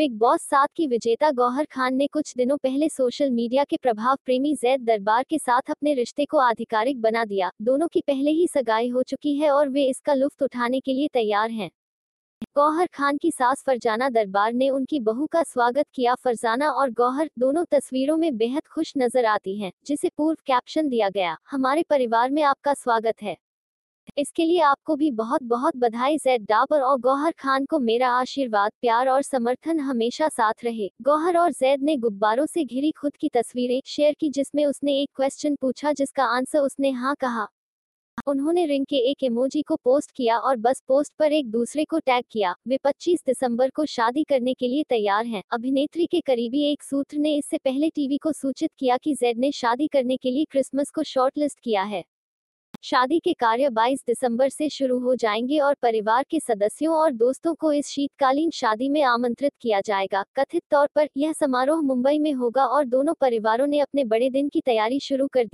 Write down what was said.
Big boss सात की विजेता गौहर खान ने कुछ दिनों पहले सोशल मीडिया के प्रभाव प्रेमी जैद दरबार के साथ अपने रिश्ते को आधिकारिक बना दिया। दोनों की पहले ही सगाई हो चुकी है और वे इसका लुफ्त उठाने के लिए तैयार हैं। गौहर खान की सास फरजाना दरबार ने उनकी बहू का स्वागत किया। फरजाना और गौहर दोनों तस्वीरों में बेहद खुश नज़र आती हैं, जिसे पूर्व कैप्शन दिया गया। हमारे परिवार में आपका स्वागत है। इसके लिए आपको भी बहुत बहुत बधाई जैद डाबर और गौहर खान को मेरा आशीर्वाद, प्यार और समर्थन हमेशा साथ रहे। गौहर और जैद ने गुब्बारों से घिरी खुद की तस्वीरें शेयर की जिसमें उसने एक क्वेश्चन पूछा जिसका आंसर उसने हाँ कहा। उन्होंने रिंग के एक इमोजी को पोस्ट किया और बस पोस्ट पर एक दूसरे को टैग किया। वे 25 दिसंबर को शादी करने के लिए तैयार हैं। अभिनेत्री के करीबी एक सूत्र ने इससे पहले टीवी को सूचित किया कि जेड ने शादी करने के लिए क्रिसमस को शॉर्टलिस्ट किया है। शादी के कार्य 22 दिसंबर से शुरू हो जाएँगे और परिवार के सदस्यों और दोस्तों को इस शीतकालीन शादी में आमंत्रित किया जाएगा। कथित तौर पर यह समारोह मुंबई में होगा और दोनों परिवारों ने अपने बड़े दिन की तैयारी शुरू कर दी।